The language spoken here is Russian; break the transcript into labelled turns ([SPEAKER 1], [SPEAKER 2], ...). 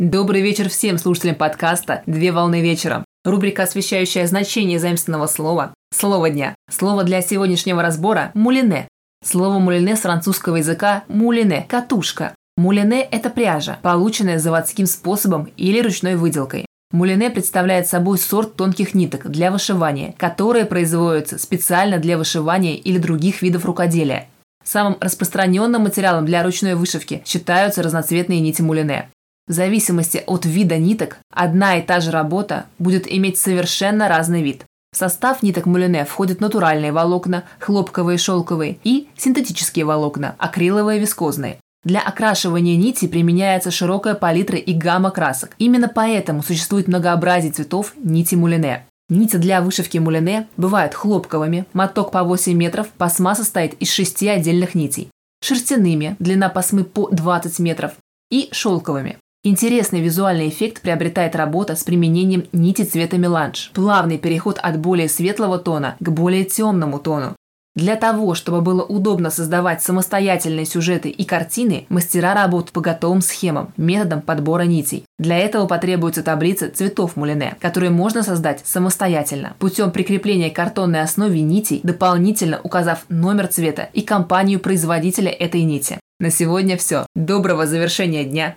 [SPEAKER 1] Добрый вечер всем слушателям подкаста «Две волны вечером». Рубрика, освещающая значение заимственного слова «Слово дня». Слово для сегодняшнего разбора – «мулине». Слово «мулине» с французского языка «мулине» – «катушка». Мулине – это пряжа, полученная заводским способом или ручной выделкой. Мулине представляет собой сорт тонких ниток для вышивания, которые производятся специально для вышивания или других видов рукоделия. Самым распространенным материалом для ручной вышивки считаются разноцветные нити мулине. В зависимости от вида ниток, одна и та же работа будет иметь совершенно разный вид. В состав ниток мулине входят натуральные волокна, хлопковые шелковые и синтетические волокна, акриловые вискозные. Для окрашивания нити применяется широкая палитра и гамма красок. Именно поэтому существует многообразие цветов нити мулине. Нити для вышивки мулине бывают хлопковыми, моток по 8 метров, пасма состоит из шести отдельных нитей, шерстяными, длина пасмы по 20 метров, и шелковыми. Интересный визуальный эффект приобретает работа с применением нити цвета меланж. Плавный переход от более светлого тона к более темному тону. Для того, чтобы было удобно создавать самостоятельные сюжеты и картины, мастера работают по готовым схемам, методам подбора нитей. Для этого потребуется таблица цветов мулине, которые можно создать самостоятельно, путем прикрепления к картонной основе нитей, дополнительно указав номер цвета и компанию производителя этой нити. На сегодня все. Доброго завершения дня.